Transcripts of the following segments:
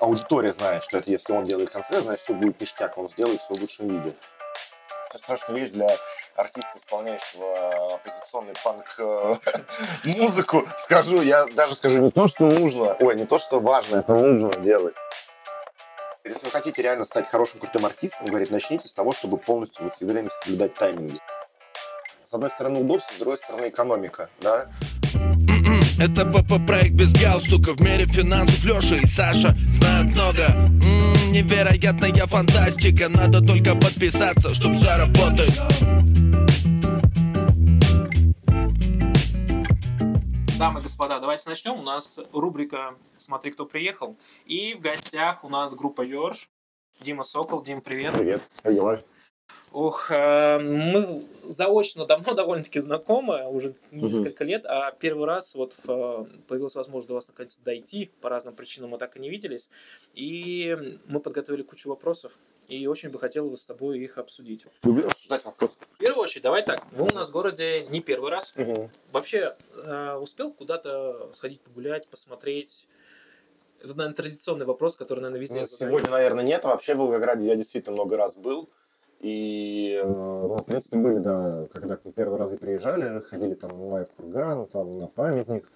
аудитория знает, что это если он делает концерт, значит, все будет ништяк, он сделает в лучшем виде. Это страшная вещь для артиста, исполняющего оппозиционный панк э. Скажу, я даже скажу не то, что нужно, ой, не то, что важно, это нужно делать. Если вы хотите реально стать хорошим, крутым артистом, говорит, начните с того, чтобы полностью вот все время соблюдать тайминги. С одной стороны удобство, с другой стороны экономика, да. Это ПП проект без галстука В мире финансов Леша и Саша знают много М-м, Невероятная фантастика Надо только подписаться, чтоб все работает Дамы и господа, давайте начнем. У нас рубрика «Смотри, кто приехал». И в гостях у нас группа Йорш. Дима Сокол. Дим, привет. Привет, как дела? Ох, э, мы заочно давно довольно-таки знакомы, уже несколько лет, а первый раз вот в, появилась возможность до вас наконец дойти, по разным причинам мы так и не виделись, и мы подготовили кучу вопросов, и очень бы хотел бы с тобой их обсудить. Люблю обсуждать вопросы. В первую очередь, давай так, вы у нас в городе не первый раз, Мгм. вообще э, успел куда-то сходить погулять, посмотреть? Это, наверное, традиционный вопрос, который, наверное, везде Ну, задают. сегодня, наверное, нет. Вообще в Волгограде я действительно много раз был. И, э, ну, в принципе, были, да, когда мы первые разы приезжали, ходили там в Курган, там на памятник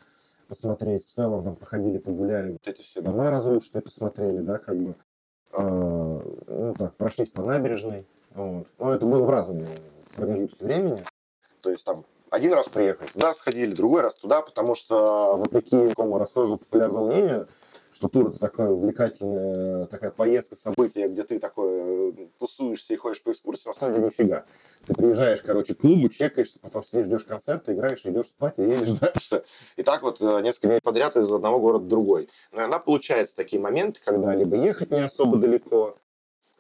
посмотреть. В целом там походили, погуляли. Вот эти все дома разрушенные посмотрели, да, как бы. Э, ну, так, прошлись по набережной. Вот. Но это было в разном промежутке времени. То есть там один раз приехали, туда сходили, другой раз туда, потому что, вопреки такому расхожему популярному мнению, тур это такая увлекательная такая поездка, событие, где ты такой э, тусуешься и ходишь по экскурсии, на самом деле нифига. Ты приезжаешь, короче, к клубу, чекаешься, потом сидишь, ждешь концерта, играешь, идешь спать и едешь дальше. И так вот э, несколько дней подряд из одного города в другой. Но иногда получается такие моменты, когда либо ехать не особо далеко,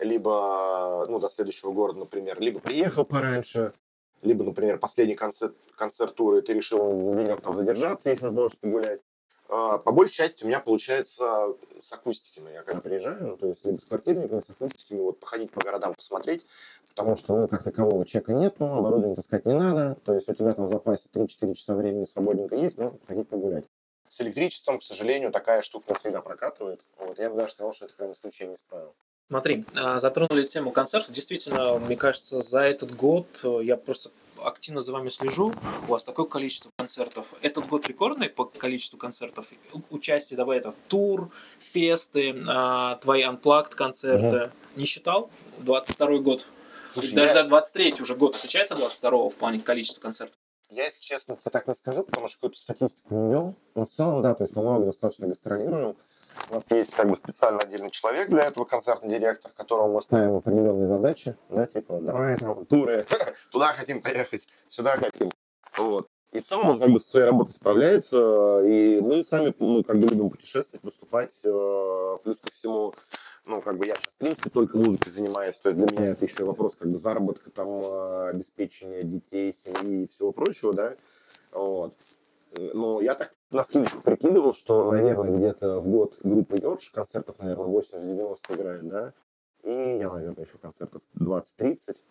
либо, ну, до следующего города, например, либо приехал пораньше, либо, например, последний концерт, концерт тура, ты решил денек там задержаться, есть возможность погулять. А, По большей части у меня получается с акустиками. Я когда приезжаю, то есть либо с квартирниками, с акустиками, вот походить по городам, посмотреть, потому что, ну, как такового чека нет, ну, оборудование таскать не надо, то есть у тебя там в запасе 3-4 часа времени свободненько есть, можно походить погулять. С электричеством, к сожалению, такая штука не всегда прокатывает. Вот, я бы даже сказал, что это прям исключение из правил. Смотри, а, затронули тему концертов. Действительно, мне кажется, за этот год э, я просто активно за вами слежу. У вас такое количество концертов. Этот год рекордный по количеству концертов. Участие, давай это, тур, фесты, а, твои unplugged концерты. Не считал? 22 год. Слушай, Даже я- за 23 уже год отличается от 22 в плане количества концертов. Я, если честно, тебе так не скажу, потому что какую-то статистику не вел. Но в целом, да, то есть мы много достаточно гастролируем. У нас есть как бы специально отдельный человек для этого, концертный директор, которому мы ставим определенные задачи, да, типа, давай там туры, туда хотим поехать, сюда хотим. Вот. И в целом он как бы со своей работой справляется, и мы сами, ну, как бы любим путешествовать, выступать, э, плюс ко всему, ну, как бы я сейчас, в принципе, только музыкой занимаюсь, то есть для меня это еще и вопрос, как бы, заработка, там, э, обеспечения детей, семьи и всего прочего, да, вот. Ну, я так на скидочку прикидывал, что, наверное, где-то в год группа Йорш концертов, наверное, 80-90 играет, да, и я, наверное, еще концертов 20-30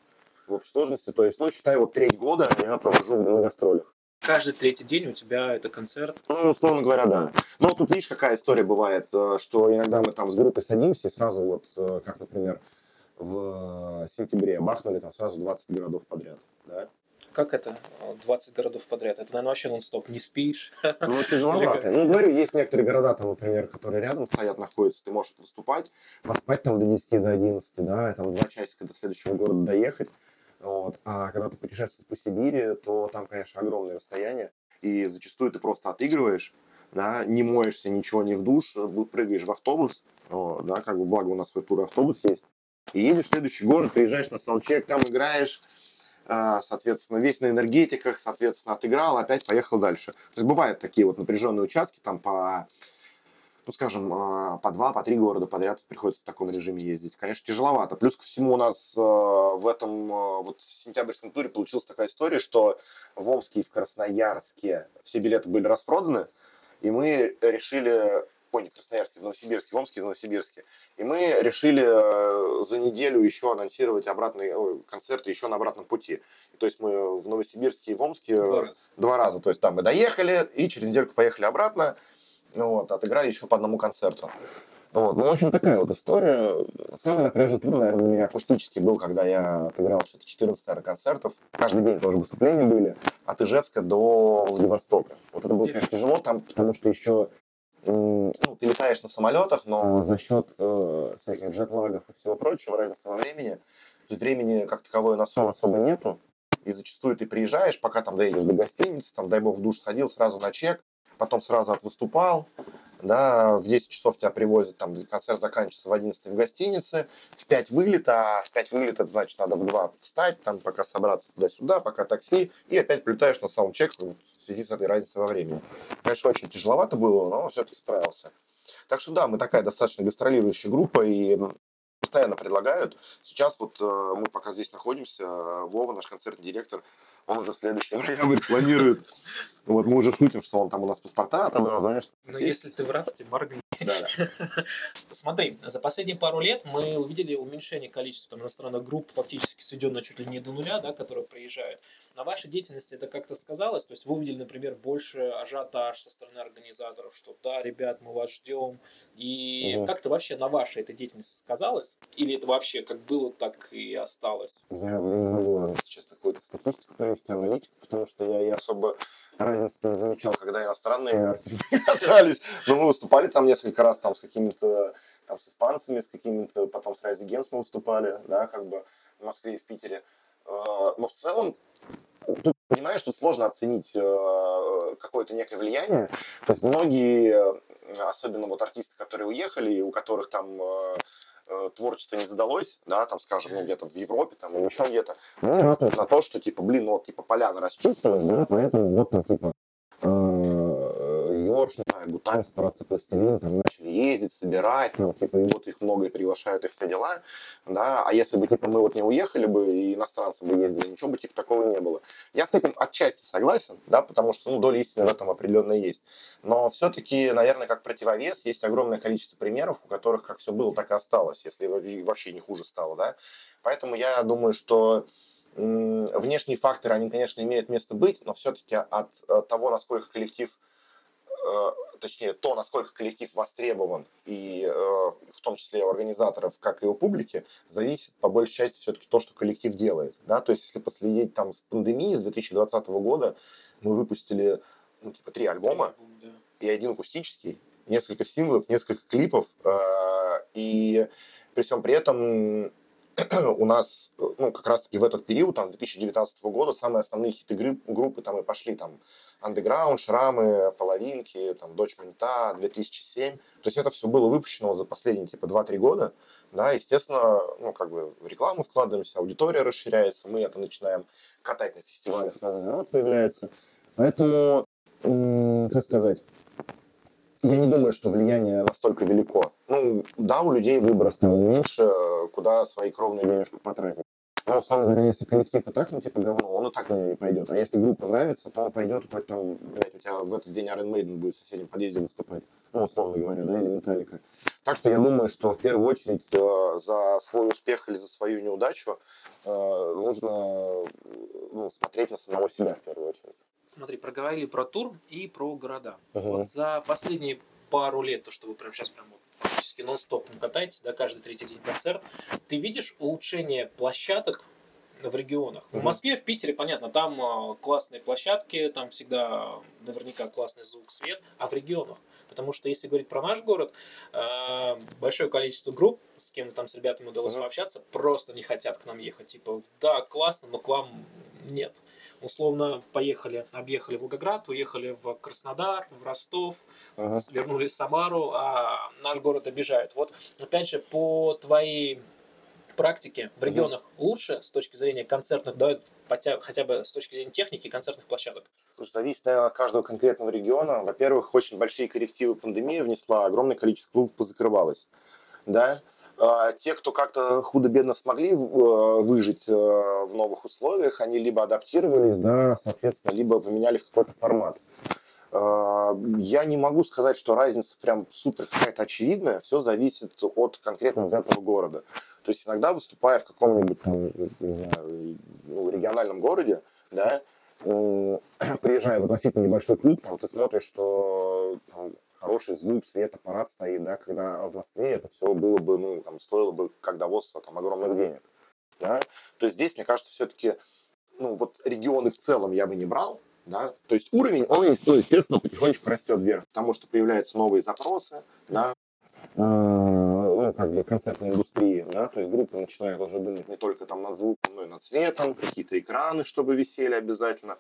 в общей сложности, то есть, ну, считай, вот треть года я провожу на гастролях. Каждый третий день у тебя это концерт. Ну, условно говоря, да. Но тут видишь, какая история бывает, э, что иногда мы там с группой садимся и сразу вот, э, как, например, в сентябре бахнули там сразу 20 городов подряд, да. Как это? 20 городов подряд. Это, наверное, вообще нон-стоп. Не спишь. Ну, тяжеловато. Ну, говорю, есть некоторые города, там, например, которые рядом стоят, находятся, ты можешь выступать, поспать там до 10, до 11, да, там два часика до следующего города доехать. Вот. А когда ты путешествуешь по Сибири, то там, конечно, огромное расстояние, и зачастую ты просто отыгрываешь, да, не моешься, ничего не в душ, прыгаешь в автобус, вот, да, как бы, благо у нас свой тур-автобус есть, и едешь в следующий город, приезжаешь на саундчек, там играешь, соответственно, весь на энергетиках, соответственно, отыграл, опять поехал дальше. То есть бывают такие вот напряженные участки, там по, ну, скажем, а, по два, по три города подряд приходится в таком режиме ездить. Конечно, тяжеловато. Плюс ко всему у нас а, в этом а, вот сентябрьском туре получилась такая история, что в Омске и в Красноярске все билеты были распроданы, и мы решили ой, не в Красноярске, в Новосибирске, в Омске в Новосибирске. И мы решили э, за неделю еще анонсировать обратные ой, концерты еще на обратном пути. То есть мы в Новосибирске и в Омске Два раза. два раза. То есть там мы доехали и через недельку поехали обратно. Ну Вот, отыграли еще по одному концерту. Вот. Ну, в общем, такая вот история. Самый напряженный тур, наверное, для меня акустический был, когда я отыграл что-то 14, наверное, концертов. Каждый день тоже выступления были. От Ижевска до Владивостока. Вот это было, конечно, тяжело там, потому что еще ну, ты летаешь на самолетах, но за счет э, всяких джетлагов и всего прочего, разницы во времени, то есть времени как таковое на сон особо нету. И зачастую ты приезжаешь, пока там доедешь до гостиницы, там, дай бог, в душ сходил, сразу на чек, потом сразу отвыступал, да, в 10 часов тебя привозят, там, концерт заканчивается в 11 в гостинице, в 5 вылет, а в 5 вылет, это значит, надо в 2 встать, там, пока собраться туда-сюда, пока такси, и опять прилетаешь на саундчек в связи с этой разницей во времени. Конечно, очень тяжеловато было, но все-таки справился. Так что да, мы такая достаточно гастролирующая группа, и постоянно предлагают. Сейчас вот э, мы пока здесь находимся, Вова, наш концертный директор, он уже следующий ноябрь планирует. Вот мы уже шутим, что он там у нас паспорта отобрал, знаешь. Ну, если ты в рабстве, моргни. Да. Смотри, за последние пару лет мы увидели уменьшение количества там, иностранных групп, фактически сведенное чуть ли не до нуля, да, которые приезжают. На вашей деятельности это как-то сказалось? То есть вы увидели, например, больше ажиотаж со стороны организаторов, что да, ребят, мы вас ждем. И угу. как-то вообще на вашей этой деятельности сказалось? Или это вообще как было, так и осталось? Я не могу сейчас какую-то статистику провести, аналитику, потому что я, я особо разницы не замечал, когда иностранные артисты катались. Но мы выступали там несколько раз там с какими-то, там с испанцами, с какими-то, потом с Резиденс мы выступали, да, как бы в Москве и в Питере. А, но в целом тут, понимаешь, тут сложно оценить э, какое-то некое влияние. То есть многие, особенно вот артисты, которые уехали, у которых там э, э, творчество не задалось, да, там, скажем, ну, где-то в Европе, там, или еще где-то, ну, ратуют на то, что, типа, блин, ну, вот, типа, поляна расчувствовалась, да, поэтому вот, там, типа, не знаю, Гутайм, Спараться Пластилин, там начали ездить, собирать, ну, типа, и вот их много и приглашают, и все дела, да, а если бы, типа, мы вот не уехали бы, и иностранцы бы ездили, ничего бы, типа, такого не было. Я с этим отчасти согласен, да, потому что, ну, доля истины в этом определенно есть. Но все-таки, наверное, как противовес, есть огромное количество примеров, у которых как все было, так и осталось, если вообще не хуже стало, да. Поэтому я думаю, что внешние факторы, они, конечно, имеют место быть, но все-таки от того, насколько коллектив точнее, то, насколько коллектив востребован, и э, в том числе у организаторов, как и у публики, зависит по большей части все-таки то, что коллектив делает. Да? То есть, если последить там с пандемии, с 2020 года, мы выпустили ну, типа, три альбома и один акустический, несколько синглов, несколько клипов, э, и при всем при этом у нас, ну, как раз-таки в этот период, там, с 2019 года, самые основные хиты группы там и пошли, там, Underground, Шрамы, Половинки, там, Дочь Монета, 2007. То есть это все было выпущено за последние, типа, 2-3 года, да, естественно, ну, как бы в рекламу вкладываемся, аудитория расширяется, мы это начинаем катать на фестивалях, народ появляется. Поэтому, как сказать, я не думаю, что влияние настолько велико. Ну, да, у людей выбора стало меньше, куда свои кровные денежки потратить. Но, условно говоря, если коллектив и так, ну, типа, говно, он и так на нее не пойдет. А если группа нравится, то он пойдет, хоть там, блядь, у тебя в этот день Iron Maiden будет в соседнем подъезде выступать. Ну, условно говоря, да, или Металлика. Так что я думаю, что в первую очередь э, за свой успех или за свою неудачу э, нужно ну, смотреть на самого себя в первую очередь. Смотри, проговорили про тур и про города. Угу. Вот за последние пару лет, то, что вы прямо сейчас прям практически нон-стопом катаетесь, да, каждый третий день концерт, ты видишь улучшение площадок в регионах. Угу. В Москве, в Питере, понятно, там э, классные площадки, там всегда наверняка классный звук, свет, а в регионах. Потому что если говорить про наш город, э, большое количество групп, с кем там с ребятами удалось uh пообщаться, просто не хотят к нам ехать. Типа, да, классно, но к вам нет условно поехали, объехали Волгоград, уехали в Краснодар, в Ростов, ага. вернулись в Самару, а наш город обижают. Вот, опять же, по твоей практике в регионах угу. лучше с точки зрения концертных, да, хотя бы с точки зрения техники концертных площадок? Слушай, зависит, наверное, от каждого конкретного региона. Во-первых, очень большие коррективы пандемии внесла, огромное количество клубов позакрывалось. Да, те, кто как-то худо-бедно смогли э, выжить э, в новых условиях, они либо адаптировались, да, соответственно, либо поменяли в какой-то формат. А, я не могу сказать, что разница прям супер какая-то очевидная. Все зависит от конкретно взятого города. То есть иногда выступая в каком-нибудь там, не знаю, ну, региональном городе, да, приезжая в относительно небольшой клуб, там, ты смотришь, что там, хороший звук, свет, аппарат стоит, да, когда в Москве это все было бы, ну, там, стоило бы, как доводство, там, огромных денег, да. То есть здесь, мне кажется, все-таки, ну, вот регионы в целом я бы не брал, да, то есть уровень, он, ну, естественно, потихонечку растет вверх, потому что появляются новые запросы, да, ну, как бы концертной индустрии, да, то есть группа начинает уже думать не только там над звуком, но и над цветом, какие-то экраны, чтобы висели обязательно.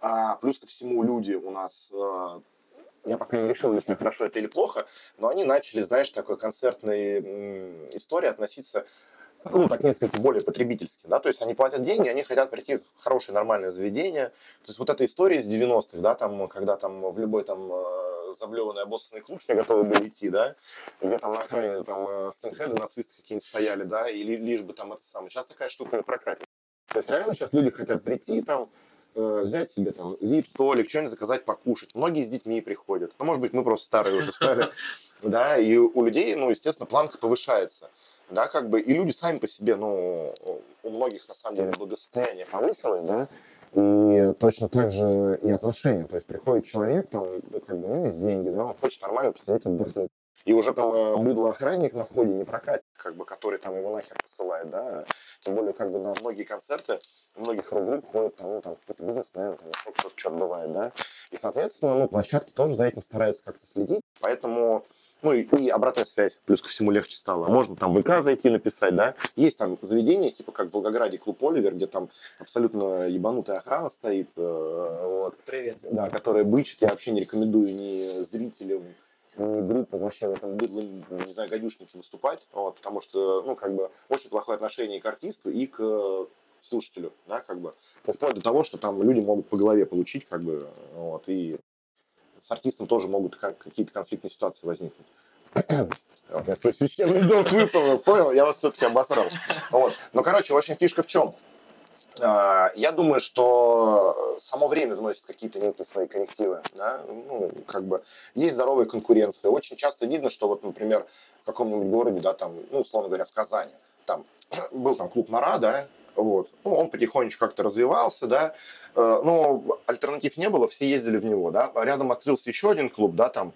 А, плюс ко всему люди у нас а, я пока не решил, если хорошо это или плохо, но они начали, знаешь, такой концертной истории относиться ну, так несколько более потребительски, да, то есть они платят деньги, они хотят прийти в хорошее нормальное заведение, то есть вот эта история из 90-х, да, там, когда там в любой там э, завлеванный обоссанный клуб все готовы были идти, да, где там на охране там э, стендхеды нацисты какие-нибудь стояли, да, или лишь бы там это самое. Сейчас такая штука не прокатит. То есть реально сейчас люди хотят прийти там, э, взять себе там вип-столик, что-нибудь заказать покушать. Многие с детьми приходят. Ну, может быть, мы просто старые уже стали. Да, и у людей, ну, естественно, планка повышается да, как бы, и люди сами по себе, ну, у многих, на самом деле, благосостояние повысилось, да, и точно так же и отношения, то есть приходит человек, там, ну, как бы, ну, есть деньги, да, он хочет нормально посидеть, отдохнуть, и уже там э, быдло охранник на входе не прокатит, как бы, который там его нахер посылает, да, тем более, как бы, на многие концерты, многих рок-групп ходят, там, ну, там, какой-то бизнесмен, там, еще кто-то что-то бывает, да, и, соответственно, ну, площадки тоже за этим стараются как-то следить, поэтому ну и, и обратная связь, плюс ко всему легче стало. Можно там ВК зайти написать, да. Есть там заведения, типа как в Волгограде клуб Оливер, где там абсолютно ебанутая охрана стоит. Э, вот, Привет. Да, которая бычит. Я вообще не рекомендую ни зрителям, ни группам вообще в этом быдло, не знаю, гадюшники выступать, вот, потому что, ну, как бы, очень плохое отношение к артисту, и к слушателю, да, как бы. Вплоть до того, что там люди могут по голове получить, как бы, вот, и с артистом тоже могут какие-то конфликтные ситуации возникнуть. Я свой священный долг выполнил, понял? Я вас все-таки обосрал. Вот. Но, короче, очень фишка в чем? А, я думаю, что само время вносит какие-то некоторые свои коррективы. Да? Ну, как бы есть здоровая конкуренция. Очень часто видно, что вот, например, в каком-нибудь городе, да, там, ну, условно говоря, в Казани, там был там клуб Нара, да, вот. Ну, он потихонечку как-то развивался, да. Э, но альтернатив не было, все ездили в него, да. Рядом открылся еще один клуб, да, там,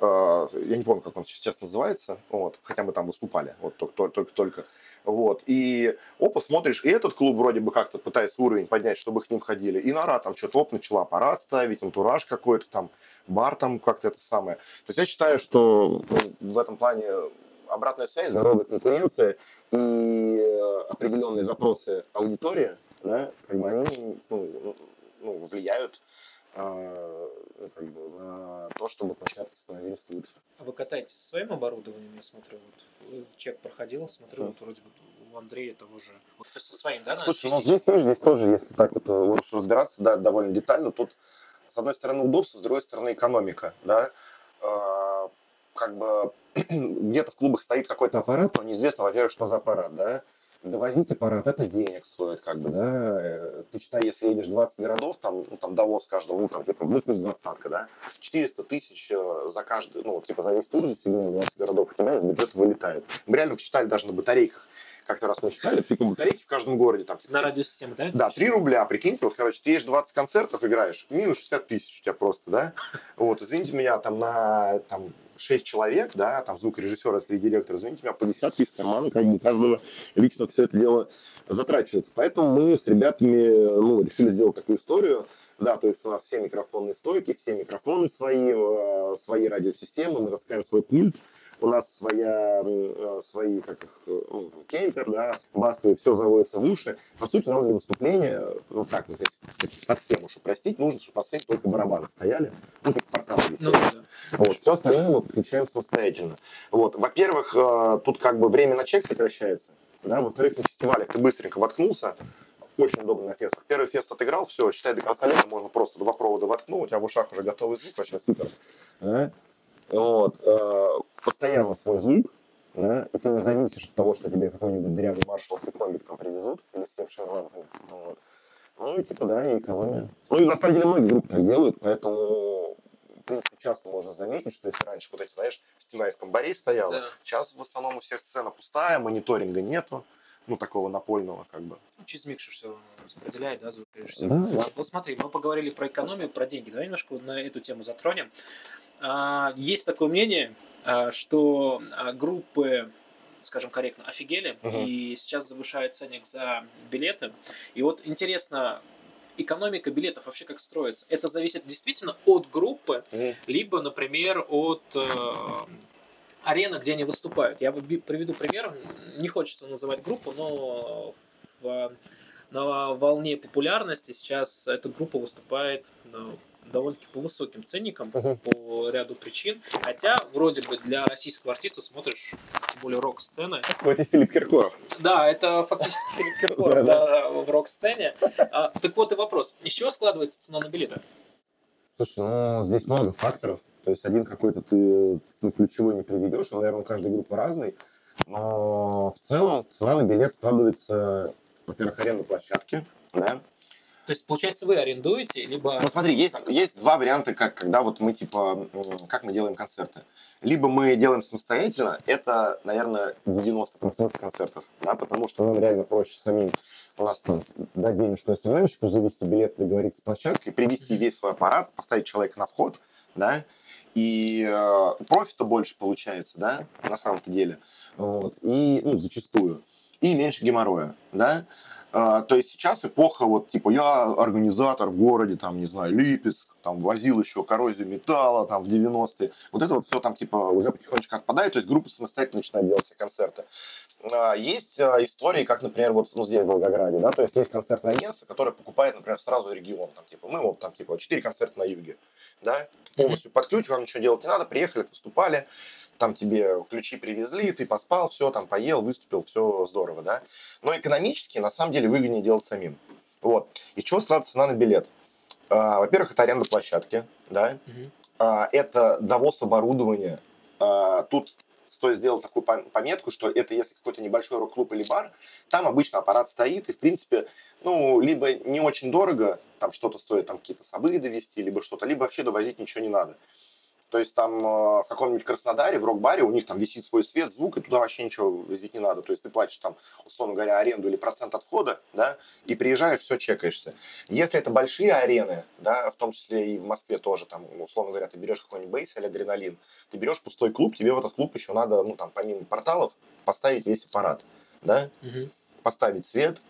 я не помню, как он сейчас называется, вот, хотя мы там выступали, вот, только-только. Вот, и опа, смотришь, и этот клуб вроде бы как-то пытается уровень поднять, чтобы к ним ходили. И Нора там что-то оп, начала аппарат ставить, антураж какой-то там, бар там как-то это самое. То есть я считаю, что ну, в этом плане обратная связь, здоровая конкуренция и э, определенные запросы аудитории, да, как бы они ну, ну, влияют а, ну, как бы, на то, чтобы площадки становились лучше. А вы катаетесь своим оборудованием, я смотрю, вот чек проходил, смотрю, вот вроде бы у Андрея того же. Вот со своим, да? Слушай, ну здесь тоже, здесь тоже, если так вот лучше разбираться, да, довольно детально, тут с одной стороны удобство, с другой стороны экономика, да. Как бы где-то в клубах стоит какой-то аппарат, но неизвестно, во-первых, что за аппарат, да. Довозить аппарат, это денег стоит, как бы, да. Э, ты считай, если едешь 20 городов, там, ну, там довоз каждого, ну, там, типа, ну, плюс двадцатка, да, 400 тысяч э, за каждый, ну, типа, за весь тур, если 20 городов, у тебя из бюджета вылетает. Мы реально посчитали даже на батарейках как-то раз мы считали, типа батарейки в каждом городе. Там, на радиосистеме, да? Да, 3 рубля, прикиньте, вот, короче, ты едешь 20 концертов, играешь, минус 60 тысяч у тебя просто, да? Вот, извините меня, там на там, 6 человек, да, там звукорежиссер, если директор, извините меня, по десятке из кармана, как бы каждого лично все это дело затрачивается. Поэтому мы с ребятами, ну, решили сделать такую историю, да, то есть у нас все микрофонные стойки, все микрофоны свои, э, свои радиосистемы, мы таскаем свой пульт, у нас своя, э, свои, как их, э, ну, кемпер, да, басовые, все заводится в уши. По сути, нам для выступления, ну так, вот здесь схему, чтобы простить, нужно, чтобы под сцене только барабаны стояли, ну, как порталы висели. Ну, да. вот, все остальное мы подключаем самостоятельно. Вот, во-первых, тут как бы время на чек сокращается, да, во-вторых, на фестивалях ты быстренько воткнулся, очень удобно на фестах. Первый фест отыграл, все, считай, до конца лета можно просто два провода воткнуть, у тебя в ушах уже готовый звук, вообще супер. Да? Вот. Э, постоянно свой звук, да, и ты не зависишь от того, что тебе какой-нибудь дрянный маршалский комбик там привезут, или севшие лампы. Вот. Ну, и типа, да, и экономия. Ну, и на самом деле многие группы так делают, поэтому в принципе, часто можно заметить, что если раньше, вот эти, знаешь, стена из комбарей стояла, да. сейчас в основном у всех сцена пустая, мониторинга нету ну, такого напольного, как бы. Ну, через микшер все распределяет, да, звукорежиссер. Да, да. Вот смотри, мы поговорили про экономию, про деньги. Давай немножко на эту тему затронем. А, есть такое мнение, а, что а, группы скажем корректно, офигели, Мгм. и сейчас завышают ценник за билеты. И вот интересно, экономика билетов вообще как строится? Это зависит действительно от группы, Мгм. либо, например, от э, арены, где они выступают. Я приведу пример. Не хочется называть группу, но в- на волне популярности сейчас эта группа выступает ну, довольно-таки по высоким ценникам Мгм. по ряду причин. Хотя, вроде бы, для российского артиста смотришь, тем более рок-сцены, Ну, это Филипп Киркоров. да, это фактически Филипп Киркоров в рок-сцене. А, так вот и вопрос. Из чего складывается цена на билеты? Слушай, ну, здесь много факторов. То есть один какой-то ты ну, ключевой не приведешь, и, наверное, у каждой группы разный. Но в целом цена на билет складывается, во-первых, аренда площадки, да. То есть, получается, вы арендуете, либо... Ну смотри, есть, есть два варианта, как, когда вот мы типа, как мы делаем концерты. Либо мы делаем самостоятельно, это, наверное, 90% концертов, да, потому что нам реально проще самим у нас там дать денежку СММщику, завести билет, договориться с площадкой, привести весь свой аппарат, поставить человека на вход, да, и э, профита больше получается, да, на самом-то деле, вот, и, ну, зачастую, и меньше геморроя, да, а, то есть сейчас эпоха, вот, типа, я организатор в городе, там, не знаю, Липецк, там, возил еще коррозию металла, там, в 90-е. Вот это вот все там, типа, уже потихонечку отпадает, то есть группа самостоятельно начинает делать все концерты. А, Есть а, истории, как, например, вот ну, здесь, в Волгограде, да, то есть есть концертное агентство, которое покупает, например, сразу регион, там, типа, мы вот там, типа, 4 концерта на юге, да, полностью под ключ, вам ничего делать не надо, приехали, выступали, там тебе ключи привезли, ты поспал, все, там поел, выступил, все здорово, да. Но экономически, на самом деле, выгоднее делать самим. Вот. Из чего складывается цена на билет? А, во-первых, это аренда площадки, да. Мгм. А, это довоз оборудования. А, тут стоит сделать такую пом- пометку, что это если какой-то небольшой рок-клуб или бар, там обычно аппарат стоит, и, в принципе, ну, либо не очень дорого, там что-то стоит, там какие-то собы довести, либо что-то, либо вообще довозить ничего не надо. То есть там э, в каком-нибудь Краснодаре, в рок-баре, у них там висит свой свет, звук, и туда вообще ничего возить не надо. То есть ты платишь там, условно говоря, аренду или процент от входа, да, и приезжаешь, все чекаешься. Если это большие арены, да, в том числе и в Москве тоже, там, условно говоря, ты берешь какой-нибудь бейс или адреналин, ты берешь пустой клуб, тебе в этот клуб еще надо, ну, там, помимо порталов, поставить весь аппарат, да, Мгм. поставить свет,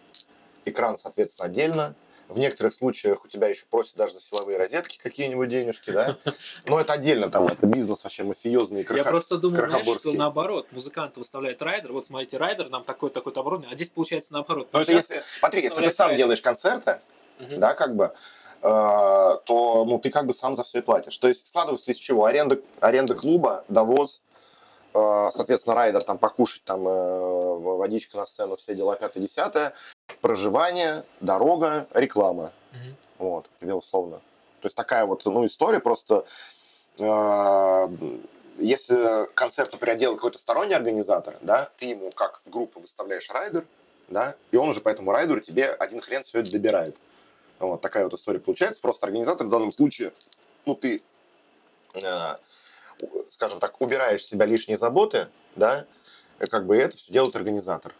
экран, соответственно, отдельно. В некоторых случаях у тебя еще просят даже за силовые розетки какие-нибудь денежки, да? Но это отдельно там, это бизнес вообще мафиозный, Я краха- просто думаю, знаешь, что наоборот, музыкант выставляет райдер, вот смотрите, райдер, нам такое-такое оборудование, а здесь получается наоборот. Но Ну, это если, смотри, если ты сам делаешь концерты, да, как бы, э, то, ну, ты как бы сам за все и платишь. То есть складывается из чего? Аренда, аренда клуба, довоз, э, соответственно, райдер там покушать, там э, водичка на сцену, все дела, пятое, десятое, проживание, дорога, реклама. Мгм. Вот, тебе условно. То есть такая вот, ну, история просто... э, если концерт, например, делает какой-то сторонний организатор, да, ты ему как группа выставляешь райдер, да, и он уже по этому райдеру тебе один хрен все это добирает. Вот такая вот история получается. Просто организатор в данном случае, ну, ты, э, скажем так, убираешь с себя лишние заботы, да, как бы это все делает организатор.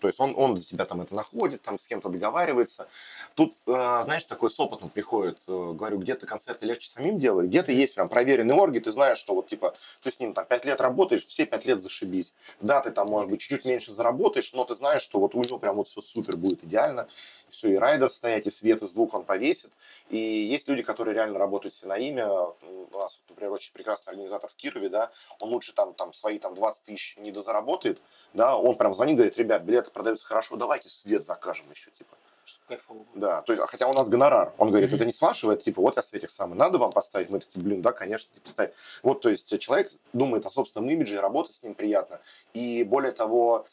То есть он, он для тебя там это находит, там с кем-то договаривается. Тут, э, знаешь, такой с опытом приходит. э, Говорю, где-то концерты легче самим делать, где-то есть прям проверенный орги, ты знаешь, что вот типа ты с ним там пять лет работаешь, все пять лет зашибись. Да, ты там, может быть, чуть-чуть меньше заработаешь, но ты знаешь, что вот у него прям вот все супер будет идеально. Все, и райдер стоять, и свет, и звук он повесит. И есть люди, которые реально работают все на имя. У нас, например, очень прекрасный организатор в Кирове, да, он лучше там, там свои там 20 тысяч не дозаработает, да, он прям звонит, говорит, ребят, билеты продаются хорошо, давайте свет закажем еще, типа. Чтобы кайфово было. Да, то есть, а хотя у нас гонорар. Он говорит, это не с вашего, это типа, вот я с этих самых, надо вам поставить? Мы такие, блин, да, конечно, типа, ставь. Вот, то есть, человек думает о собственном имидже, работать с ним приятно. И более того,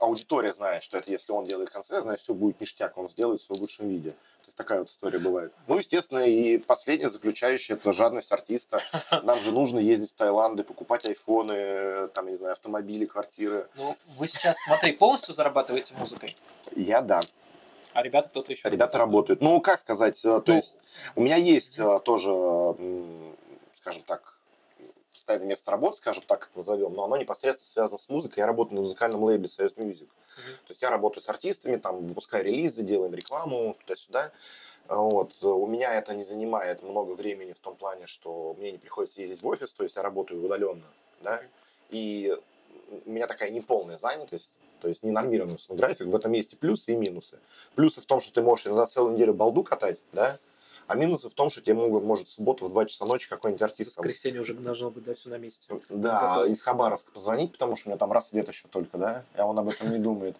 аудитория знает, что это если он делает концерт, значит, все будет ништяк, он сделает все в лучшем виде. То есть, такая вот история бывает. Ну, естественно, и последнее заключающее, это жадность артиста. Нам же нужно ездить в Таиланды, покупать айфоны, там, я не знаю, автомобили, квартиры. Ну, вы сейчас, смотри, полностью зарабатываете музыкой, Я, да. а ребята кто-то еще. Ребята работают. Ну, как сказать, э, то Ну. есть у меня есть э, тоже, скажем так, постоянное место работы, скажем так это назовем, но оно непосредственно связано с музыкой. Я работаю на музыкальном лейбле Союз Music. То есть я работаю с артистами, там, выпускаю релизы, делаем рекламу, туда-сюда. Вот. У меня это не занимает много времени в том плане, что мне не приходится ездить в офис, то есть я работаю удаленно, да, и у меня такая неполная занятость, то есть не нормированный график. В этом есть и плюсы, и минусы. Плюсы в том, что ты можешь иногда целую неделю балду катать, да, а минусы в том, что тебе могут, может в субботу в 2 часа ночи какой-нибудь артист... В воскресенье уже должно быть, да, все на месте. Да, из Хабаровска позвонить, потому что у меня там рассвет еще только, да, и он об этом не думает.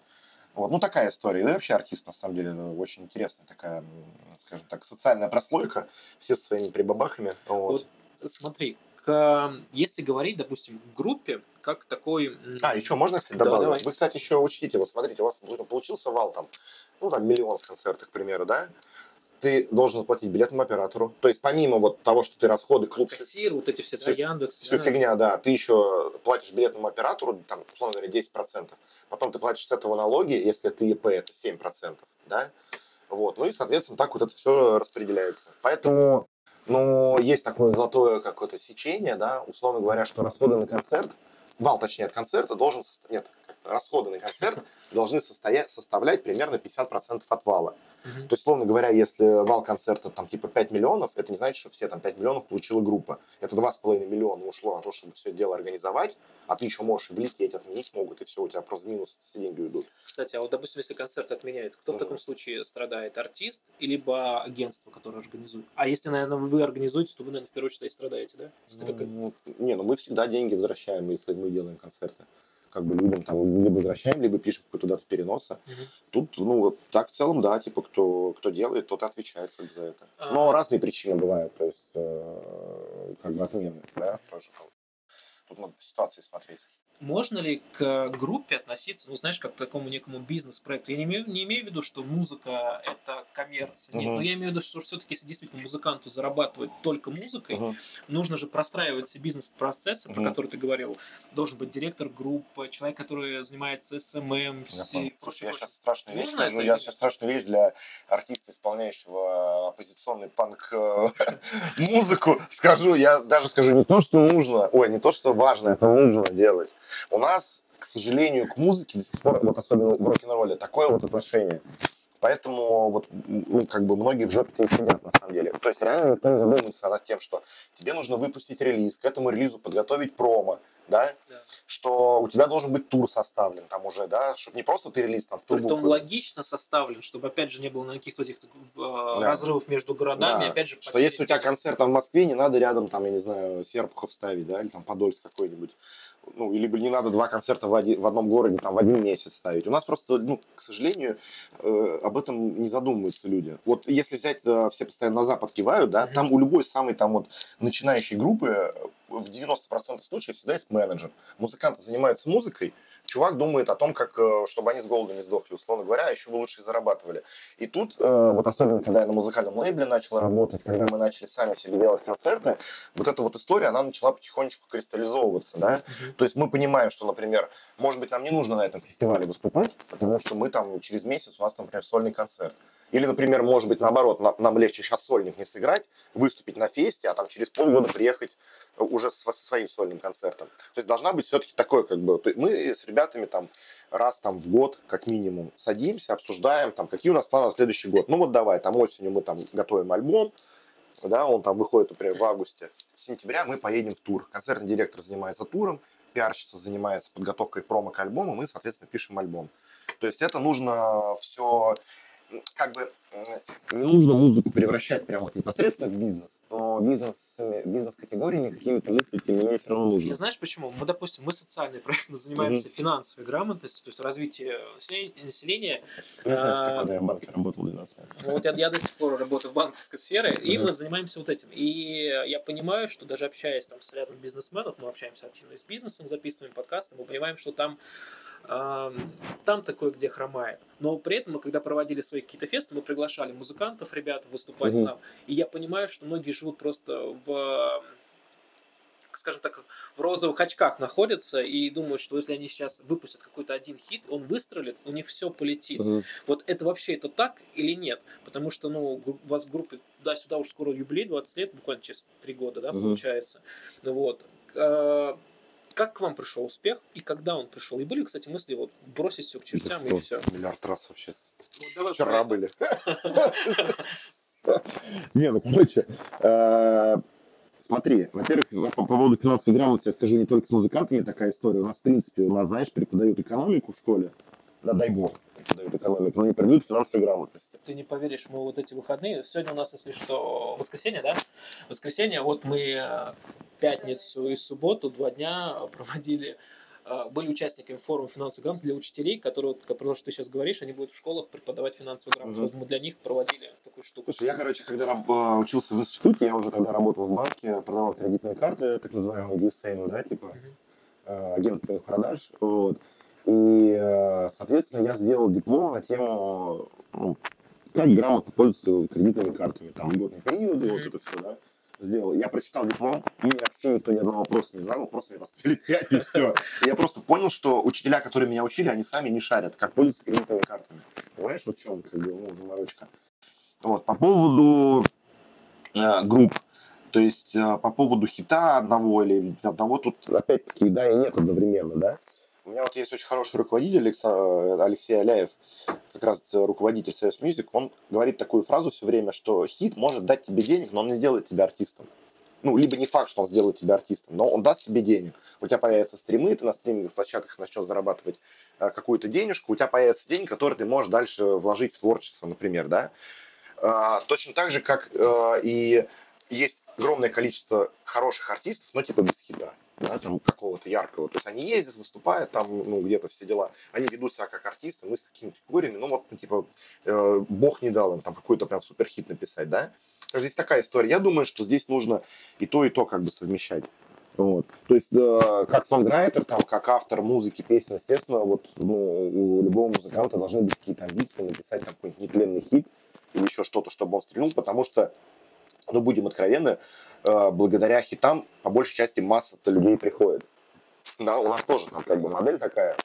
Вот. Ну, такая история. Да и вообще артист, на самом деле, очень интересная такая, скажем так, социальная прослойка, все со своими прибабахами. Вот. вот смотри, к, если говорить, допустим, группе, как такой... А, еще можно, кстати, добавить? Да, Вы, кстати, еще учтите, вот смотрите, у вас получился вал там, ну, там, миллион с концертов, к примеру, да? Ты должен заплатить билетному оператору. То есть помимо вот того, что ты расходы, клуб... Кассир, вот эти все, все Яндекс. Всю да. фигня, да. Ты еще платишь билетному оператору, там, условно говоря, 10%. Потом ты платишь с этого налоги, если ты ИП, это 7%, да? Вот. Ну и, соответственно, так вот это все распределяется. Поэтому, ну, есть такое золотое какое-то сечение, да, условно говоря, что расходы на концерт, вал, точнее, от концерта должен... Нет, расходы на концерт должны состоять, составлять примерно 50% от вала. Uh-huh. То есть, словно говоря, если вал концерта там типа 5 миллионов, это не значит, что все там 5 миллионов получила группа. Это 2,5 миллиона ушло на то, чтобы все дело организовать, а ты еще можешь влететь, отменить могут, и все, у тебя просто в минус все деньги уйдут. Кстати, а вот, допустим, если концерт отменяют, кто uh-huh. в таком случае страдает? Артист, либо агентство, которое организует? А если, наверное, вы организуете, то вы, наверное, в первую очередь и страдаете, да? Если ну, как... Не, ну мы всегда деньги возвращаем, если мы делаем концерты как бы людям там либо возвращаем, либо пишем какую-то дату переноса. Угу. Тут, ну, так в целом, да, типа, кто, кто делает, тот отвечает как бы, за это. А... Но разные причины бывают, то есть, э, как бы отмены, да, тоже. Тут надо в ситуации смотреть можно ли к группе относиться, ну, знаешь, как к такому некому бизнес-проекту? Я не имею, не имею в виду, что музыка – это коммерция. Нет, uh-huh. но я имею в виду, что все-таки, если действительно музыканту зарабатывать только музыкой, uh-huh. нужно же простраивать все бизнес-процессы, uh-huh. про которые ты говорил. Должен быть директор группы, человек, который занимается SMM. Все, я, Слушай, я сейчас страшную вещь скажу. Это? Я сейчас страшную вещь для артиста, исполняющего оппозиционный панк э, музыку скажу. Я даже скажу не то, что нужно, ой, не то, что важно, это нужно делать. У нас, к сожалению, к музыке до сих пор, вот особенно в рок-н-ролле, такое вот отношение. Поэтому вот, ну, как бы многие в жопе сидят, на самом деле. То есть реально никто не задумывается над тем, что тебе нужно выпустить релиз, к этому релизу подготовить промо, да, да. что у тебя должен быть тур составлен там уже, да, чтобы не просто ты релиз там в турбуку. Притом логично составлен, чтобы опять же не было никаких этих э, да. разрывов между городами, да. опять же. Что если у тебя концерт там в Москве, не надо рядом там, я не знаю, Серпухов ставить, да, или там Подольск какой-нибудь ну, либо не надо два концерта в, один, в одном городе там в один месяц ставить. У нас просто, ну, к сожалению, э, об этом не задумываются люди. Вот если взять, э, все постоянно на Запад кивают, да, mm-hmm. там у любой самой там вот начинающей группы в 90% случаев всегда есть менеджер. Музыканты занимаются музыкой, чувак думает о том, как, э, чтобы они с голоду не сдохли, условно говоря, а еще бы лучше зарабатывали. И тут, э, вот особенно, когда я на музыкальном лейбле начал работать, когда мы начали сами себе делать концерты, вот эта вот история, она начала потихонечку кристаллизовываться, да. Mm-hmm. То есть мы понимаем, что, например, может быть, нам не нужно на этом фестивале выступать, потому что мы там через месяц, у нас например, сольный концерт. Или, например, может быть, наоборот, нам легче сейчас сольник не сыграть, выступить на фесте, а там через полгода приехать уже со своим сольным концертом. То есть должна быть все-таки такое, как бы, мы с ребятами там раз там в год, как минимум, садимся, обсуждаем, там, какие у нас планы на следующий год. Ну вот давай, там осенью мы там готовим альбом, да, он там выходит, например, в августе. С сентября мы поедем в тур. Концертный директор занимается туром, пиарщица занимается подготовкой промо к альбому, мы, соответственно, пишем альбом. То есть это нужно все как бы не нужно музыку превращать прямо вот непосредственно в бизнес, но бизнес, бизнес-категориями какими-то мысли, тем не менее, все равно нужно. Знаешь почему? Мы, допустим, мы социальный проект, мы занимаемся mm-hmm. финансовой грамотностью, то есть развитие населения. Я знаю, что когда я в банке работал 12 лет. Ну, вот я, я до сих пор работаю в банковской сфере, и mm-hmm. мы занимаемся вот этим. И я понимаю, что даже общаясь там с рядом бизнесменов, мы общаемся активно с бизнесом, записываем подкасты, мы понимаем, что там там такое, где хромает. Но при этом мы, когда проводили свои какие-то фесты, мы приглашали музыкантов, ребят, выступать угу. нам. И я понимаю, что многие живут просто в скажем так, в розовых очках находятся и думают, что если они сейчас выпустят какой-то один хит, он выстрелит, у них все полетит. Uh-huh. Вот это вообще это так или нет? Потому что, ну, у вас в группе да-сюда уже скоро юбилей, 20 лет, буквально через 3 года, да, uh-huh. получается. Вот. Как к вам пришел успех и когда он пришел? И были, кстати, мысли вот бросить все к чертям да и все. Миллиард раз вообще. Ну, давай Вчера были. Не, ну, короче, э, смотри, во-первых, по поводу финансовой грамотности я скажу не только с музыкантами такая история. У нас, в принципе, у нас, знаешь, преподают экономику в школе. Да дай бог, преподают экономику, но не преподают финансовой грамотности. Ты не поверишь, мы вот эти выходные, сегодня у нас, если что, воскресенье, да? Воскресенье, вот мы э, пятницу и субботу два дня проводили а, были участниками форума финансовой грамотности для учителей, которые, вот, про то, что ты сейчас говоришь, они будут в школах преподавать финансовую грамотность. Угу. Вот мы для них проводили такую штуку. Слушай, я, короче, когда а, учился в институте, я уже тогда работал в банке, продавал кредитные карты, так называемые DSM, да, типа угу. агент продаж. Вот. И, соответственно, я сделал диплом на тему, ну, как грамотно пользоваться кредитными картами, там, льготные периоды, mm-hmm. вот это все, да сделал. Я прочитал диплом, мне вообще никто ни одного вопроса не задал, просто мне поставили 5 и все. И я просто понял, что учителя, которые меня учили, они сами не шарят, как пользоваться кредитными картами. Понимаешь, вот в чем как бы, ну, заморочка. Вот, по поводу э, групп, то есть э, по поводу хита одного или одного тут опять-таки да и нет одновременно, да. У меня вот есть очень хороший руководитель э, Алексей Аляев, как раз руководитель Союз Music, он говорит такую фразу все время, что хит может дать тебе денег, но он не сделает тебя артистом. Ну, либо не факт, что он сделает тебя артистом, но он даст тебе денег. У тебя появятся стримы, ты на стриминговых площадках начнешь зарабатывать э, какую-то денежку, у тебя появятся деньги, которые ты можешь дальше вложить в творчество, например, да. Э, точно так же, как э, и есть огромное количество хороших артистов, но типа без хита да, там какого-то яркого. То есть они ездят, выступают там, ну, где-то все дела. Они ведут себя как артисты, мы с такими категориями, ну, вот, типа, э, бог не дал им там какой-то прям суперхит написать, да. Здесь такая история. Я думаю, что здесь нужно и то, и то как бы совмещать. Вот. То есть, э, как сонграйтер, там, как автор музыки, песен, естественно, вот, ну, у любого музыканта должны быть какие-то амбиции написать там какой-нибудь нетленный хит или еще что-то, чтобы он стрельнул, потому что, ну, будем откровенны, благодаря хитам по большей части масса-то людей приходит. Да, у нас тоже там как бы модель такая,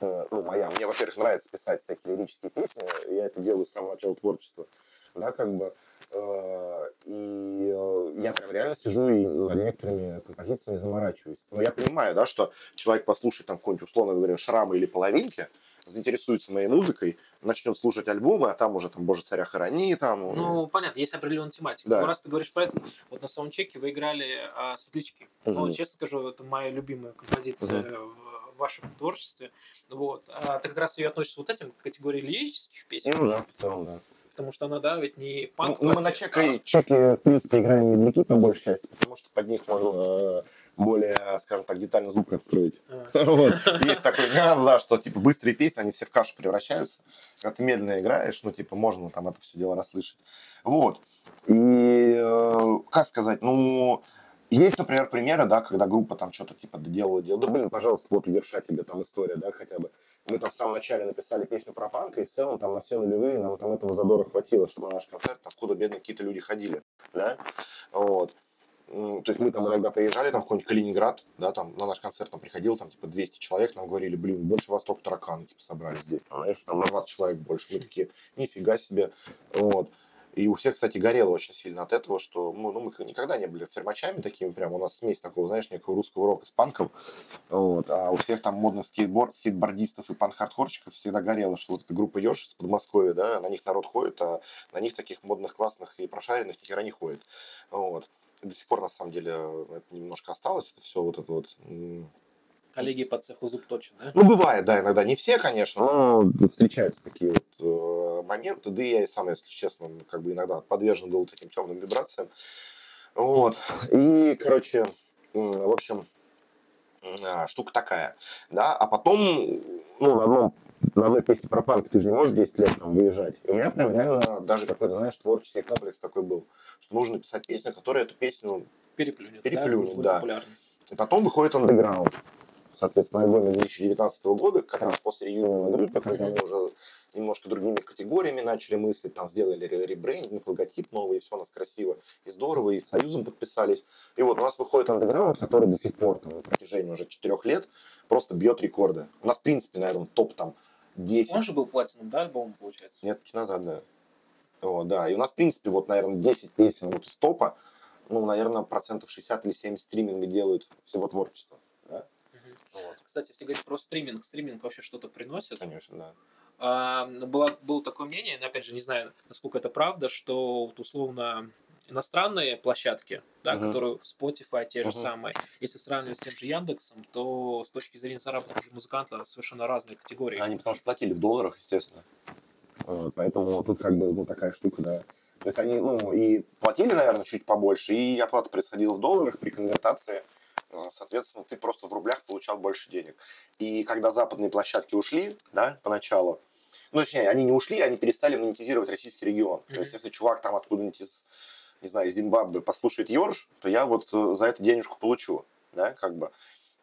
э, ну, моя. Мне, во-первых, нравится писать всякие лирические песни, я это делаю с самого начала творчества, да, как бы, э, и я прям реально сижу и над некоторыми композициями заморачиваюсь. Но я понимаю, да, что человек послушает там какой-нибудь, условно говоря, шрамы или половинки, заинтересуется моей музыкой, начнет слушать альбомы, а там уже там «Боже, царя храни», там... Ну, ну понятно, есть определенная тематика. Да. Ну, раз ты говоришь про это, вот на саундчеке вы играли а, «Светлячки». Угу. Ну, честно скажу, это моя любимая композиция угу. в вашем творчестве. Вот. А ты как раз ее относишь вот этим к категории лирических песен? Ну да, в целом, да потому что она, да, ведь не панк. Ну, мы на чеке, чеке, в принципе, играем медляки по большей части, потому что под них можно э, более, скажем так, детально звук отстроить. А. Есть такой нюанс, да, что, типа, быстрые песни, они все в кашу превращаются. Когда ты медленно играешь, ну, типа, можно там это все дело расслышать. Вот. И, э, как сказать, ну, есть, например, примеры, да, когда группа там что-то типа доделала, делала. Да, блин, пожалуйста, вот Верша тебе там история, да, хотя бы. Мы там в самом начале написали песню про панк, и в целом там на все нулевые нам там этого задора хватило, чтобы на наш концерт худо бедно какие-то люди ходили, да. Вот. То есть мы там иногда приезжали там в какой-нибудь Калининград, да, там на наш концерт там приходил там типа 200 человек, нам говорили, блин, больше вас только тараканы типа собрали здесь, там, знаешь, там на 20 человек больше. Мы такие, нифига себе, вот. И у всех, кстати, горело очень сильно от этого, что ну, ну, мы никогда не были фермачами такими, прям у нас смесь такого, знаешь, некого русского рока с панком. Вот. А у всех там модных скейтборд, скейтбордистов и панк-хардкорщиков всегда горело, что вот эта группа Ёж из Подмосковья, да, на них народ ходит, а на них таких модных, классных и прошаренных ни хера не ходит. Вот. До сих пор, на самом деле, это немножко осталось, это все вот это вот Коллеги по цеху зуб точно, да? Ну, бывает, да, иногда. Не все, конечно, но встречаются такие вот э, моменты. Да и я и сам, если честно, как бы иногда подвержен был таким темным вибрациям. Вот. И, короче, в общем, а, штука такая, да, а потом, ну, на одном на одной песне про панк ты же не можешь 10 лет там выезжать. И у меня прям реально даже какой-то, знаешь, творческий комплекс такой был, что нужно писать песню, которая эту песню переплюнет, переплюнет да. да. И потом выходит андеграунд соответственно, альбоме 2019 года, как раз после юного группы, когда мы уже немножко другими категориями начали мыслить, там сделали ребрендинг, логотип новый, и все у нас красиво и здорово, и с Союзом подписались. И вот у нас выходит андеграунд, который до сих пор там, на протяжении уже четырех лет просто бьет рекорды. У нас, в принципе, наверное, топ там 10. Он же был платином, да, альбом, получается? Нет, назад, да. О, да, и у нас, в принципе, вот, наверное, 10 песен вот из топа, ну, наверное, процентов 60 или 70 стриминга делают всего творчества. Вот. Кстати, если говорить про стриминг, стриминг вообще что-то приносит? Конечно, да. А, было, было такое мнение, но опять же не знаю, насколько это правда, что вот условно иностранные площадки, да, Мгм. которые Spotify те же Мгм. самые, если сравнивать с тем же Яндексом, то с точки зрения заработка для музыканта совершенно разные категории. Они потому что платили в долларах, естественно. Вот, Поэтому тут как бы ну, такая штука, да. То есть они, ну, и платили, наверное, чуть побольше, и оплата происходила в долларах при конвертации. Э, Соответственно, ты просто в рублях получал больше денег. И когда западные площадки ушли, да, поначалу, ну, точнее, они не ушли, они перестали монетизировать российский регион. То есть, если чувак там откуда-нибудь из, не знаю, из Зимбабве послушает Йорш, то я вот э, за это денежку получу, да, как бы.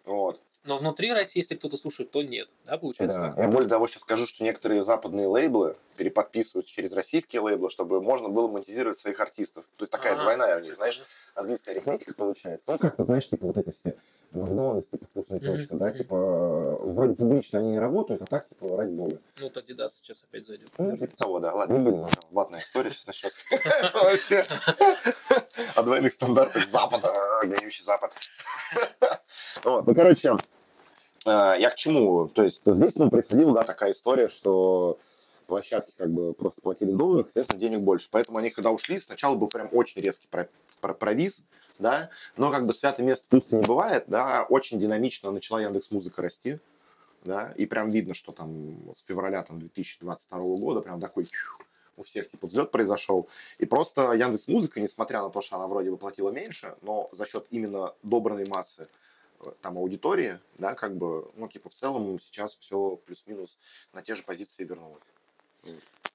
Вот. Но внутри России, если кто-то слушает, то нет, да, получается Да. так? Я более того сейчас скажу, что некоторые западные лейблы переподписываются через российские лейблы, чтобы можно было монетизировать своих артистов. То есть такая А, двойная у них, знаешь, английская арифметика получается. Ну, как-то, знаешь, типа вот эти все Макдональдс, типа вкусная точка, да, типа э, вроде публично они не работают, а так, типа, ради бога. Ну, вот Adidas сейчас опять зайдет. Ну, типа того, да. Ладно, не будем. Ватная история сейчас начнется. Вообще. О двойных стандартах Запада, гниющий Запад. Вот, Ну, короче, э, я к чему? То есть здесь, ну, происходила, да, такая история, что площадки как бы просто платили в долларах, соответственно, денег больше. Поэтому они, когда ушли, сначала был прям очень резкий про- про- провис, да, но как бы святое место пусто не бывает, да, очень динамично начала Яндекс Музыка расти, да, и прям видно, что там с февраля там, 2022 года прям такой у всех типа взлет произошел. И просто Яндекс Музыка, несмотря на то, что она вроде бы платила меньше, но за счет именно добранной массы э, там аудитории, да, как бы, ну, типа, в целом сейчас все плюс-минус на те же позиции вернулось.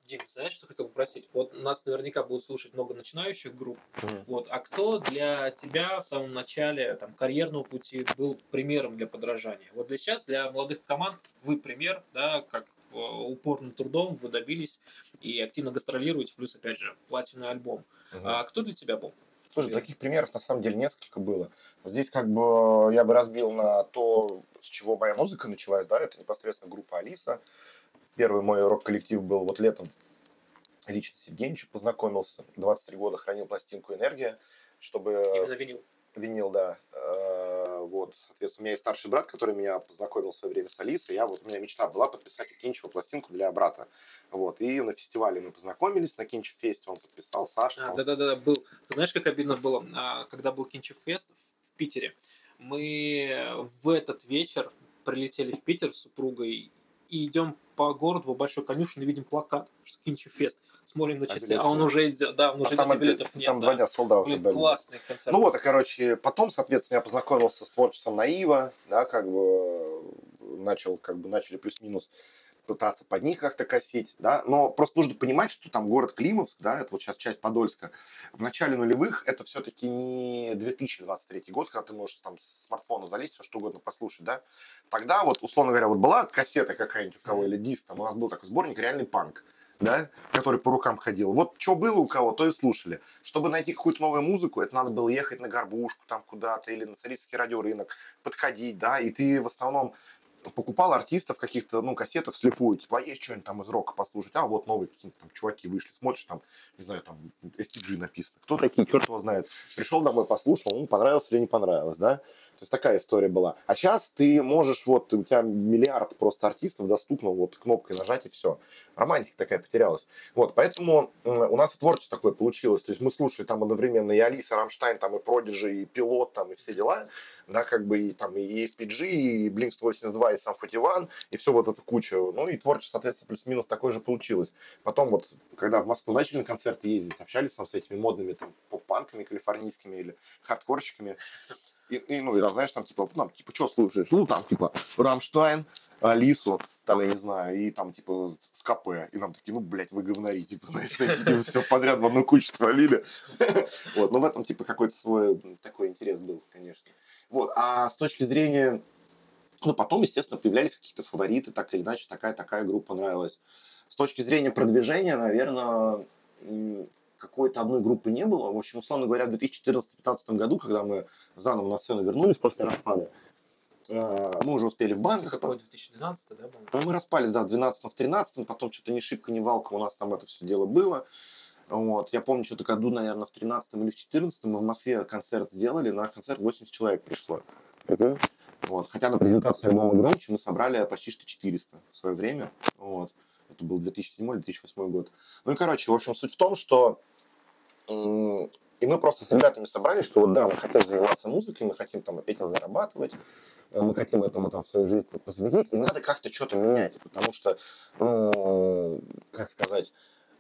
Дим, знаешь, что хотел попросить? Вот нас наверняка будут слушать много начинающих групп. Мгм. Вот. А кто для тебя в самом начале там, карьерного пути был примером для подражания? Вот для сейчас, для молодых команд, вы пример, да, как упорным трудом вы добились и активно гастролируете, плюс, опять же, платиновый альбом. Мгм. А кто для тебя был? Слушай, таких примеров на самом деле несколько было. Здесь как бы я бы разбил на то, с чего моя музыка началась, да, это непосредственно группа Алиса. Первый мой рок-коллектив был вот летом. Лично с Евгеньевичем познакомился. 23 года хранил пластинку «Энергия», чтобы... Именно винил. Винил, да. Э, Вот, соответственно, у меня есть старший брат, который меня познакомил в свое время с Алисой. Я вот, у меня мечта была подписать Кинчева пластинку для брата. Вот, и на фестивале мы познакомились, на Кинчев фесте он подписал, Саша. А, Да-да-да, был. Ты знаешь, как обидно было, А, когда был Кинчев Фест в- в Питере. Мы в этот вечер прилетели в Питер с супругой и идем по городу, по большой конюшне, видим плакат, что Кинчев Фест. Смотрим на А часы, билетов а он уже идет, да, он А уже там, идет, и опять- билетов нет. там да. два дня солдат. Блин, классный концерт. Ну вот, и, короче, потом, соответственно, я познакомился с творчеством Наива, да, как бы начал, как бы начали плюс-минус пытаться под них как-то косить, да, но просто нужно понимать, что там город Климовск, да, это вот сейчас часть Подольска, в начале нулевых это все-таки не 2023 год, когда ты можешь там с смартфона залезть, все что угодно послушать, да, тогда вот, условно говоря, вот была кассета какая-нибудь у кого или диск, там у нас был такой сборник «Реальный панк», да, который по рукам ходил. Вот что было у кого, то и слушали. Чтобы найти какую-то новую музыку, это надо было ехать на горбушку там куда-то или на Царицкий радиорынок, подходить, да, и ты в основном покупал артистов каких-то, ну, кассетов слепую, типа, а есть что-нибудь там из рока послушать, а вот новые какие-то там чуваки вышли, смотришь, там, не знаю, там, FTG написано, кто такие, черт его знает. Пришел домой, послушал, ну, понравилось или не понравилось, да, то есть такая история была. А сейчас ты можешь, вот, у тебя миллиард просто артистов доступно, вот, кнопкой нажать и все. Романтика такая потерялась. Вот, поэтому у нас творчество такое получилось, то есть мы слушали там одновременно и Алиса, Рамштайн, там, и Продиджи, и Пилот, там, и все дела, да, как бы, и там, и SPG, и Blink-182, и Сам 41, и все вот эту кучу. Ну, и творчество, соответственно, плюс-минус такое же получилось. Потом вот, когда в Москву начали на концерты ездить, общались там с этими модными там поп-панками калифорнийскими или хардкорщиками, и, и, ну, и, знаешь, там, типа, ну, типа, что слушаешь? Ну, там, типа, Рамштайн, Алису, там, я не знаю, и там, типа, с. И нам такие, ну, блядь, вы говнари, типа, знаешь, такие, все подряд в одну кучу свалили. Вот, но в этом, типа, какой-то свой такой интерес был, конечно. Вот, а с точки зрения ну, потом, естественно, появлялись какие-то фавориты, так или иначе, такая-такая группа нравилась. С точки зрения продвижения, наверное, какой-то одной группы не было. В общем, условно говоря, в 2014-2015 году, когда мы заново на сцену вернулись после распада, э, мы уже успели в банках. Какой 2012, да, был? Ну, мы распались, да, в 12 в 13 потом что-то ни шибко, ни валка у нас там это все дело было. Вот. Я помню, что-то году, наверное, в 13 или в 14 мы в Москве концерт сделали, на концерт 80 человек пришло. Вот. Хотя на презентацию альбома «Громче» мы собрали почти что 400 в свое время. Вот. Это был 2007-2008 год. Ну и, короче, в общем, суть в том, что и мы просто с ребятами собрались, что вот да, мы хотим заниматься музыкой, мы хотим там этим зарабатывать, э, мы хотим этому там свою жизнь посвятить, и надо как-то что-то менять, потому что, ну, как сказать,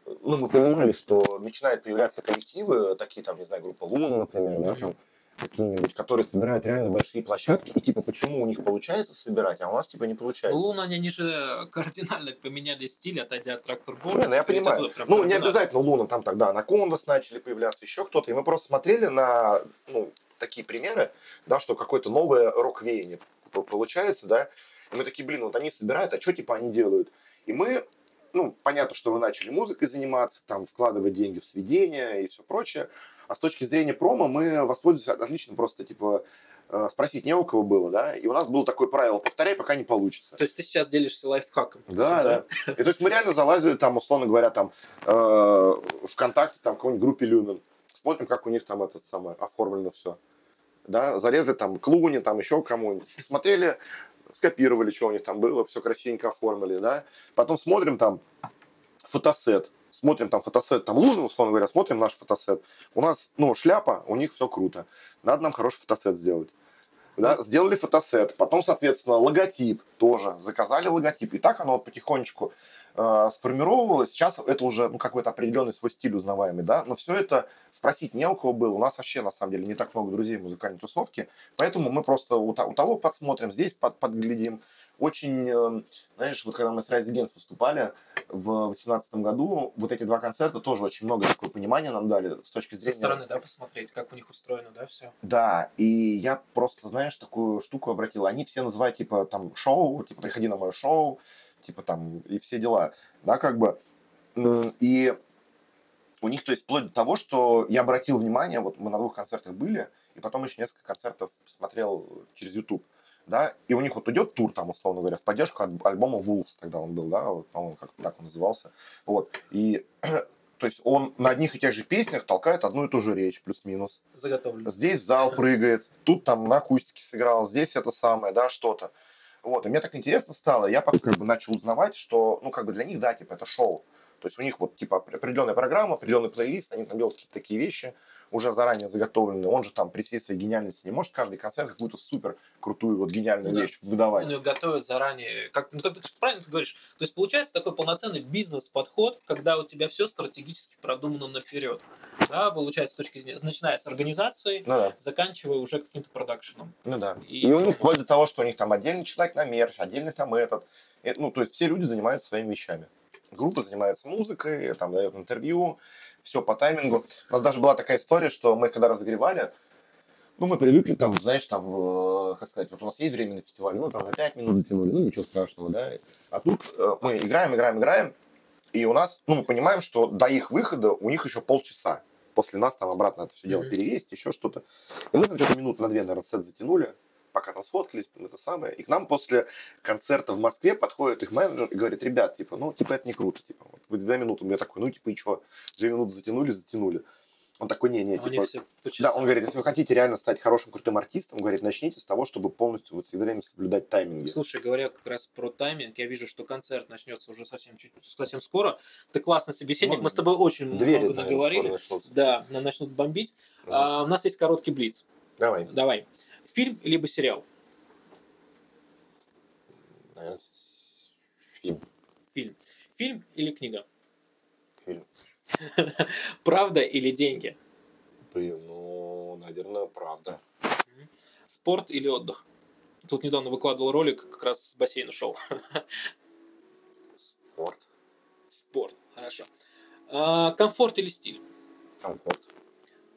ну, мы понимали, что начинают появляться коллективы, такие там, не знаю, группа Луна, например, да, там, какие-нибудь, которые собирают реально большие площадки, и типа, почему у них получается собирать, а у нас типа не получается. Луна, они же кардинально поменяли стиль, отойдя от трактор Не, ну я понимаю. Ну, не обязательно Луна, там тогда Анакондас начали появляться, еще кто-то. И мы просто смотрели на ну, такие примеры, да, что какое-то новое рок-веяние получается, да. И мы такие, блин, вот они собирают, а что типа они делают? И мы, ну, понятно, что вы начали музыкой заниматься, там, вкладывать деньги в сведения и все прочее. А с точки зрения промо мы воспользовались отлично просто, типа, э, спросить не у кого было, да, и у нас было такое правило, повторяй, пока не получится. То есть ты сейчас делишься лайфхаком. Да, да. И то есть мы реально залазили там, условно говоря, там э, ВКонтакте, там, в какой-нибудь группе Люмен. Смотрим, как у них там это самое оформлено все. Да, залезли там к Луне, там еще кому-нибудь. Посмотрели, скопировали, что у них там было, все красивенько оформили, да. Потом смотрим там фотосет. Смотрим там фотосет, там Луны, условно говоря, смотрим наш фотосет. У нас, ну, шляпа, у них все круто. Надо нам хороший фотосет сделать. Да, сделали фотосет, потом, соответственно, логотип тоже, заказали логотип. И так оно потихонечку э, сформировалось. Сейчас это уже ну, какой-то определенный свой стиль узнаваемый, да, но все это спросить не у кого было. У нас вообще, на самом деле, не так много друзей в музыкальной тусовке, поэтому мы просто у, у того подсмотрим, здесь под, подглядим. Очень, э, знаешь, вот когда мы с Rise Against выступали в 2018 году, вот эти два концерта тоже очень много такого понимания нам дали с точки Со зрения... стороны, да, посмотреть, как у них устроено, да, все. Да, и я просто, знаешь, такую штуку обратил. Они все называют, типа, там, шоу, типа, приходи на мое шоу, типа, там, и все дела, да, как бы. И у них, то есть, вплоть до того, что я обратил внимание, вот мы на двух концертах были, и потом еще несколько концертов смотрел через YouTube, да, и у них вот идет тур, там, условно говоря, в поддержку от альбома Wolves, тогда он был, да, вот, по-моему, как так он назывался, вот, и то есть он на одних и тех же песнях толкает одну и ту же речь, плюс-минус. Заготовлено. Здесь зал прыгает, тут там на акустике сыграл, здесь это самое, да, что-то. Вот, и мне так интересно стало, я как бы начал узнавать, что, ну, как бы для них, да, типа, это шоу. То есть у них вот, типа, определенная программа, определенный плейлист, они там делают какие-то такие вещи, уже заранее заготовленные. Он же там при всей своей гениальности не может каждый концерт какую-то супер крутую вот гениальную Ну да. вещь выдавать. Он ее готовит заранее. Как, ну, как ты правильно ты говоришь. То есть получается такой полноценный бизнес-подход, когда у тебя все стратегически продумано наперед. Да, получается, с точки зрения, начиная с организации, Ну да, заканчивая уже каким-то продакшеном. ну да. И- И, у них вплоть до того, что у них там отдельный человек на мерч, отдельный там этот. И, ну, то есть все люди занимаются своими вещами. Группа занимается музыкой, там дает интервью, все по таймингу. У нас даже была такая история, что мы когда разогревали, ну, мы привыкли там, знаешь, там, э, как сказать, вот у нас есть время на фестиваль, ну, там на 5 минут затянули, ну, ничего страшного, да. А тут э, мы играем, играем, играем, и у нас, ну, мы понимаем, что до их выхода у них еще полчаса. После нас там обратно это все дело Мгм. перевесить, еще что-то. И мы там что-то минут на две, наверное, сет затянули, пока там сфоткались, там это самое. И к нам после концерта в Москве подходит их менеджер и говорит, ребят, типа, ну, типа, это не круто, типа, вот вы две минуты. Я такой, ну, типа, и что? Две минуты затянули, затянули. Он такой, не-не, А у типа... Да, он говорит, если вы хотите реально стать хорошим, крутым артистом, говорит, начните с того, чтобы полностью вот все время соблюдать тайминги. Слушай, говоря как раз про тайминг, я вижу, что концерт начнется уже совсем чуть совсем скоро. Ты классный собеседник, Ну, мы с тобой очень Двери, много наверное, наговорили. Да, начнут бомбить. Мгм. А, у нас есть короткий блиц. Давай. Давай. Фильм либо сериал? Фильм. Фильм. Фильм или книга? Фильм. Правда или деньги? Блин, ну, наверное, правда. Спорт или отдых? Тут недавно выкладывал ролик, как раз с бассейна шел. Спорт. Спорт, хорошо. А, комфорт или стиль? Комфорт.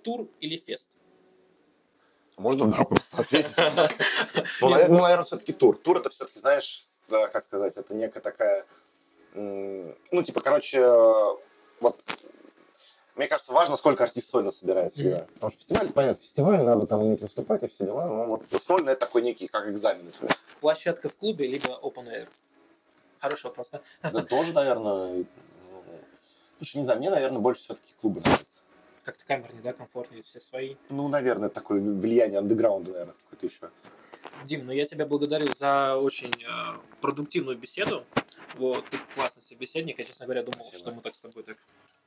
Тур или фест? Можно да, просто ответить. Ну, наверное, все-таки тур. Тур это все-таки, знаешь, как сказать, это некая такая, ну, типа, короче, вот, мне кажется, важно, сколько артист сольно собирает всегда. Потому что фестиваль, понятно, фестиваль, надо там уметь выступать и все дела, но вот сольно это такой некий, как экзамен. Площадка в клубе либо open air? Хороший вопрос, да? Это тоже, наверное, ну, слушай, не знаю, мне, наверное, больше все-таки клубы нравятся. Как-то камернее, да, комфортнее, все свои. Ну, наверное, такое влияние андеграунда, наверное, какое-то еще. Дим, ну я тебя благодарю за очень э, продуктивную беседу. Вот, ты классный собеседник. Я, честно говоря, думал, Спасибо. что мы так с тобой так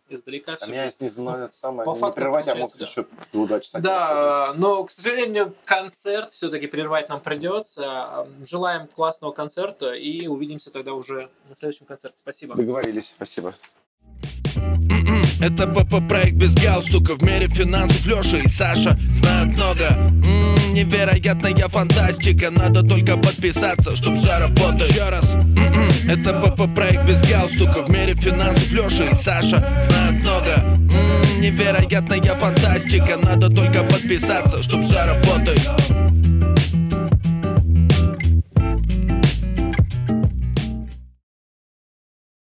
издалека А меня, знаю, это самое, По факту прерывать, а мог получается, еще два часа. Да, но, к сожалению, концерт все-таки прервать нам придется. Желаем классного концерта и увидимся тогда уже на следующем концерте. Спасибо. Договорились, спасибо. Это ПП проект без галстука. В мире финансов Леша и Саша знают много. М, Невероятная фантастика. Надо только подписаться, чтоб все работало Еще раз. М-м. Это ПП проект без галстука. В мире финансов Леша и Саша знают много. М, Невероятная фантастика. Надо только подписаться, чтоб все работает